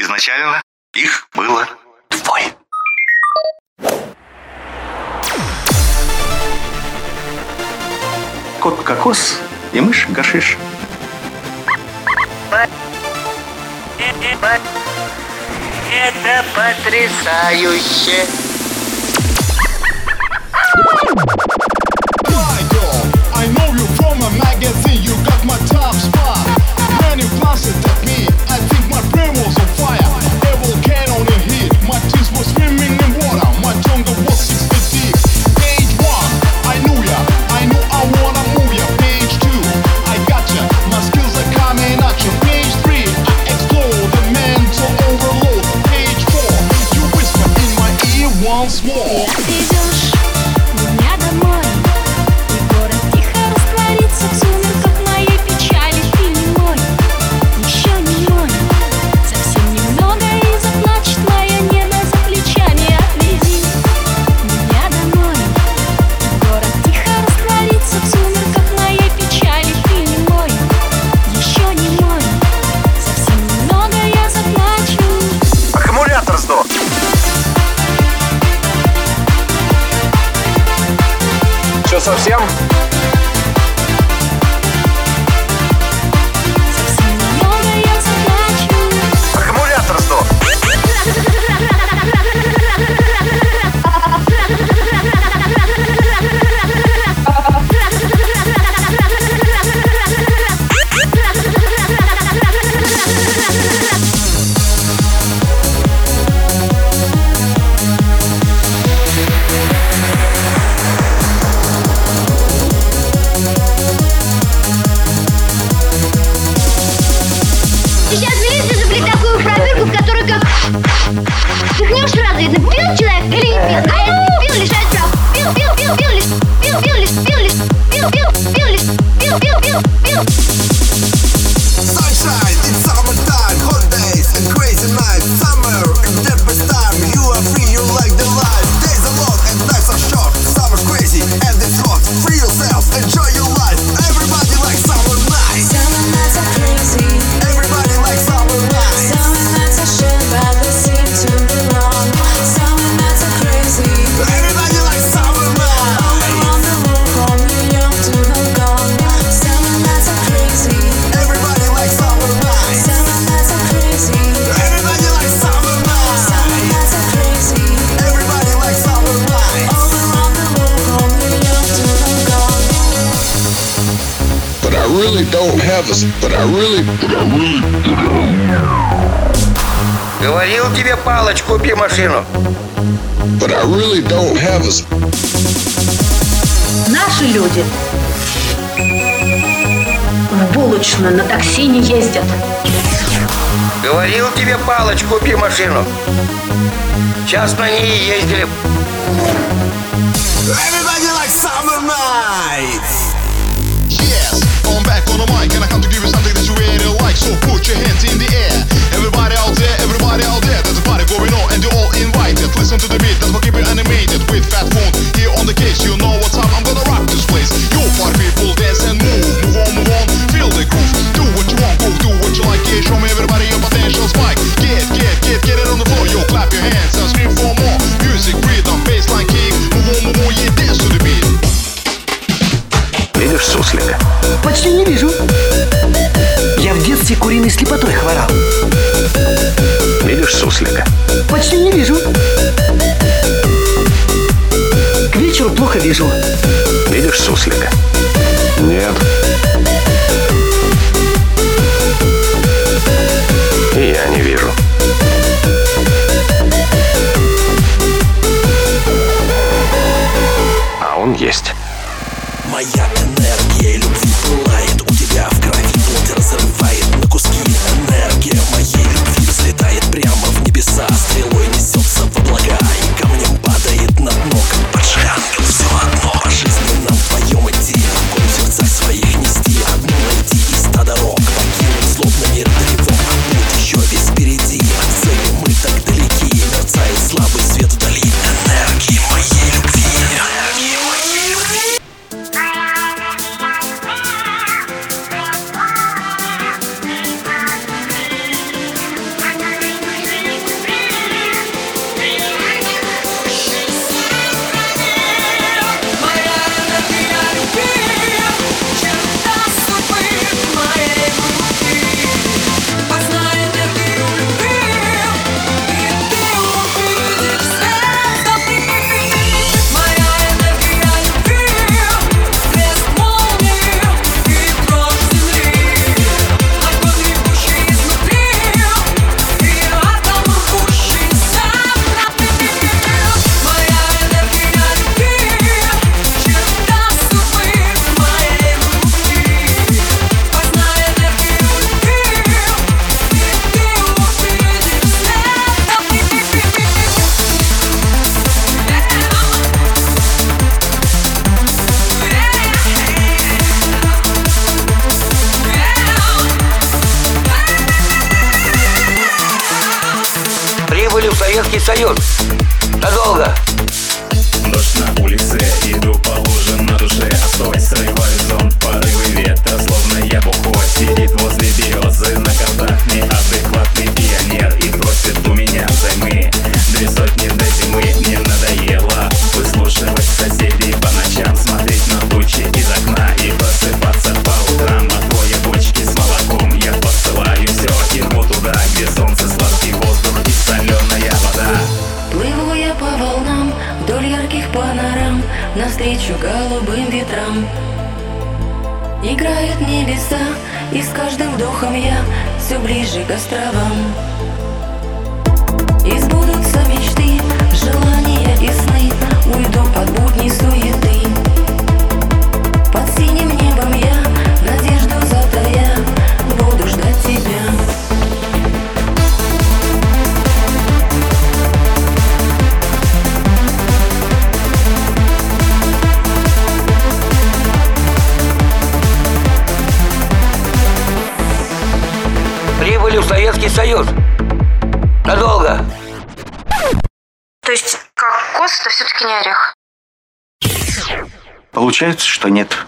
Изначально их было двое. Кот кокос и мышь гашиш. Это потрясающе! distorsión. don't have us, but I really, but I really, but I really. Говорил тебе, палочку, купи машину. But I really don't have us. Наши люди в булочную на такси не ездят. Говорил тебе, палочку, купи машину. Сейчас на ней ездили. Everybody like summer nights. I'm back on the mic and I come to give you something that you really like. So put your hands in куриной слепотой хворал. Видишь суслика? Почти не вижу. К вечеру плохо вижу. Видишь суслика? Нет. Советский Союз. Надолго. Дождь на улице, иду по лужам на душе Остой, срываю зонт, порывы ветра Словно я бухой, сидит Играют небеса, и с каждым вдохом я Все ближе к островам. И сбудутся мечты, желания и сны Уйду от будней суеты Прибыли в Советский Союз. Надолго. То есть кокос это все-таки не орех? Получается, что нет.